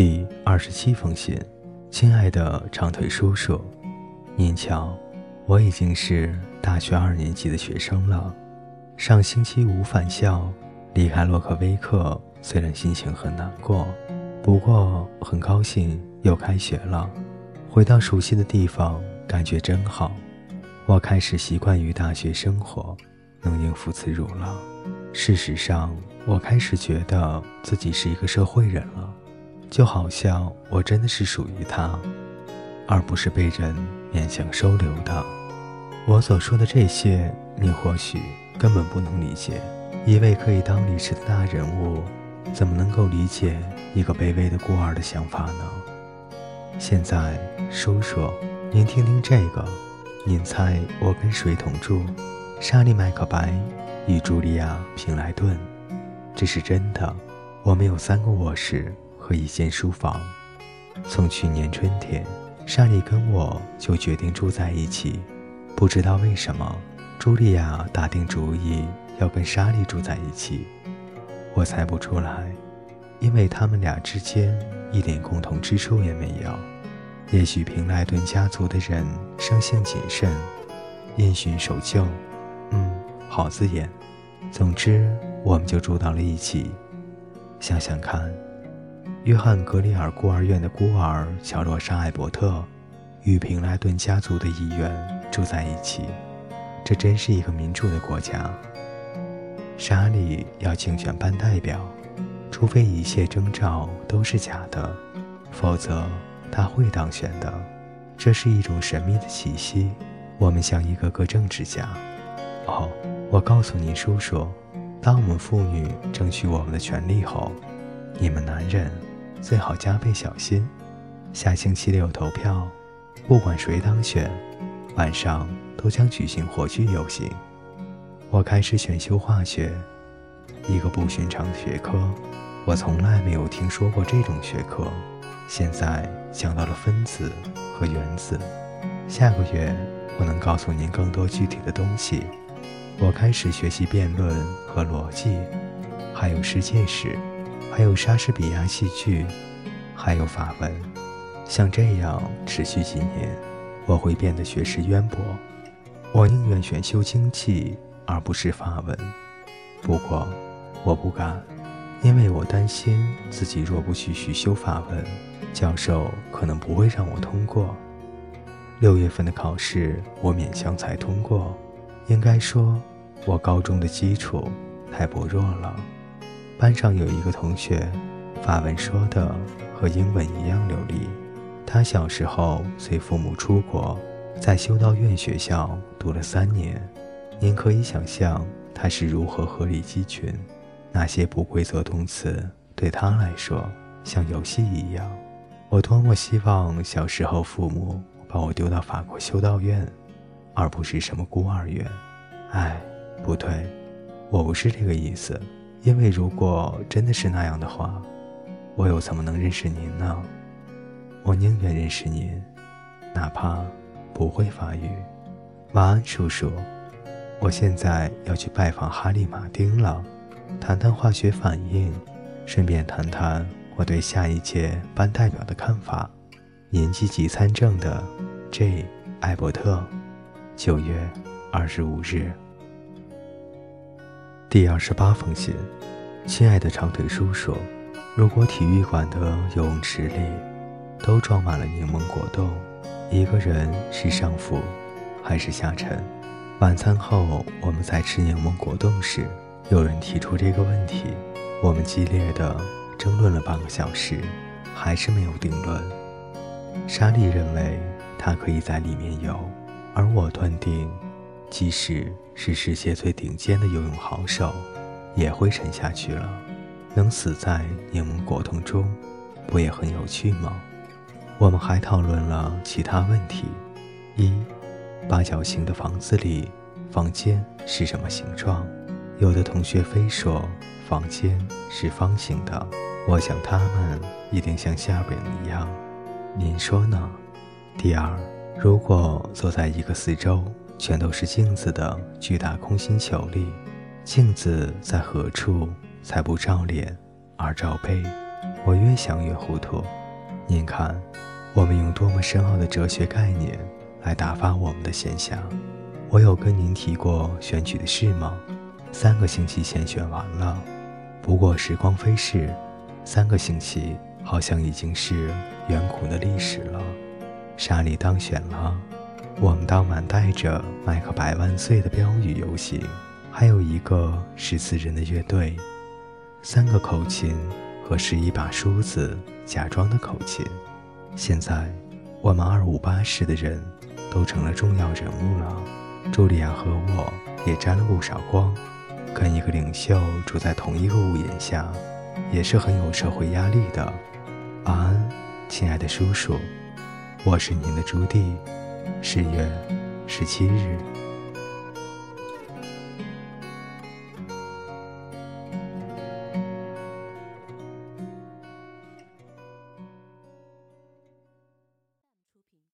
第二十七封信，亲爱的长腿叔叔，您瞧，我已经是大学二年级的学生了。上星期五返校，离开洛克威克，虽然心情很难过，不过很高兴又开学了。回到熟悉的地方，感觉真好。我开始习惯于大学生活，能应付自如了。事实上，我开始觉得自己是一个社会人了。就好像我真的是属于他，而不是被人勉强收留的。我所说的这些，你或许根本不能理解。一位可以当律师的大人物，怎么能够理解一个卑微的孤儿的想法呢？现在，叔叔，您听听这个。您猜我跟谁同住？莎莉·麦克白与茱莉亚·平莱顿。这是真的。我们有三个卧室。和一间书房。从去年春天，莎莉跟我就决定住在一起。不知道为什么，茱莉亚打定主意要跟莎莉住在一起。我猜不出来，因为他们俩之间一点共同之处也没有。也许平莱顿家族的人生性谨慎，因循守旧。嗯，好字眼。总之，我们就住到了一起。想想看。约翰·格里尔孤儿院的孤儿乔洛莎·艾伯特与平莱顿家族的一员住在一起，这真是一个民主的国家。莎莉要竞选班代表，除非一切征兆都是假的，否则她会当选的。这是一种神秘的气息。我们像一个个政治家。哦，我告诉你，叔叔，当我们妇女争取我们的权利后，你们男人。最好加倍小心。下星期六投票，不管谁当选，晚上都将举行火炬游行。我开始选修化学，一个不寻常的学科。我从来没有听说过这种学科。现在讲到了分子和原子。下个月我能告诉您更多具体的东西。我开始学习辩论和逻辑，还有世界史。还有莎士比亚戏剧，还有法文，像这样持续几年，我会变得学识渊博。我宁愿选修经济而不是法文，不过我不敢，因为我担心自己若不继续修法文，教授可能不会让我通过。六月份的考试我勉强才通过，应该说，我高中的基础太薄弱了。班上有一个同学，法文说的和英文一样流利。他小时候随父母出国，在修道院学校读了三年。您可以想象他是如何鹤立鸡群。那些不规则动词对他来说像游戏一样。我多么希望小时候父母把我丢到法国修道院，而不是什么孤儿院。哎，不对，我不是这个意思。因为如果真的是那样的话，我又怎么能认识您呢？我宁愿认识您，哪怕不会法语。晚安，叔叔。我现在要去拜访哈利·马丁了，谈谈化学反应，顺便谈谈我对下一届班代表的看法。您积极参政的 J. 艾伯特，九月二十五日。第二十八封信，亲爱的长腿叔叔，如果体育馆的游泳池里都装满了柠檬果冻，一个人是上浮还是下沉？晚餐后我们在吃柠檬果冻时，有人提出这个问题，我们激烈的争论了半个小时，还是没有定论。莎莉认为他可以在里面游，而我断定。即使是世界最顶尖的游泳好手，也会沉下去了。能死在柠檬果冻中，不也很有趣吗？我们还讨论了其他问题：一，八角形的房子里，房间是什么形状？有的同学非说房间是方形的。我想他们一定像下边一样。您说呢？第二，如果坐在一个四周。全都是镜子的巨大空心球里，镜子在何处才不照脸而照背？我越想越糊涂。您看，我们用多么深奥的哲学概念来打发我们的闲暇。我有跟您提过选举的事吗？三个星期前选完了。不过时光飞逝，三个星期好像已经是远古的历史了。沙利当选了，我们当晚带着“麦克百万岁”的标语游行，还有一个十四人的乐队，三个口琴和十一把梳子，假装的口琴。现在，我们二五八室的人都成了重要人物了。茱莉亚和我也沾了不少光。跟一个领袖住在同一个屋檐下，也是很有社会压力的。晚安，亲爱的叔叔，我是您的朱棣。十月十七日。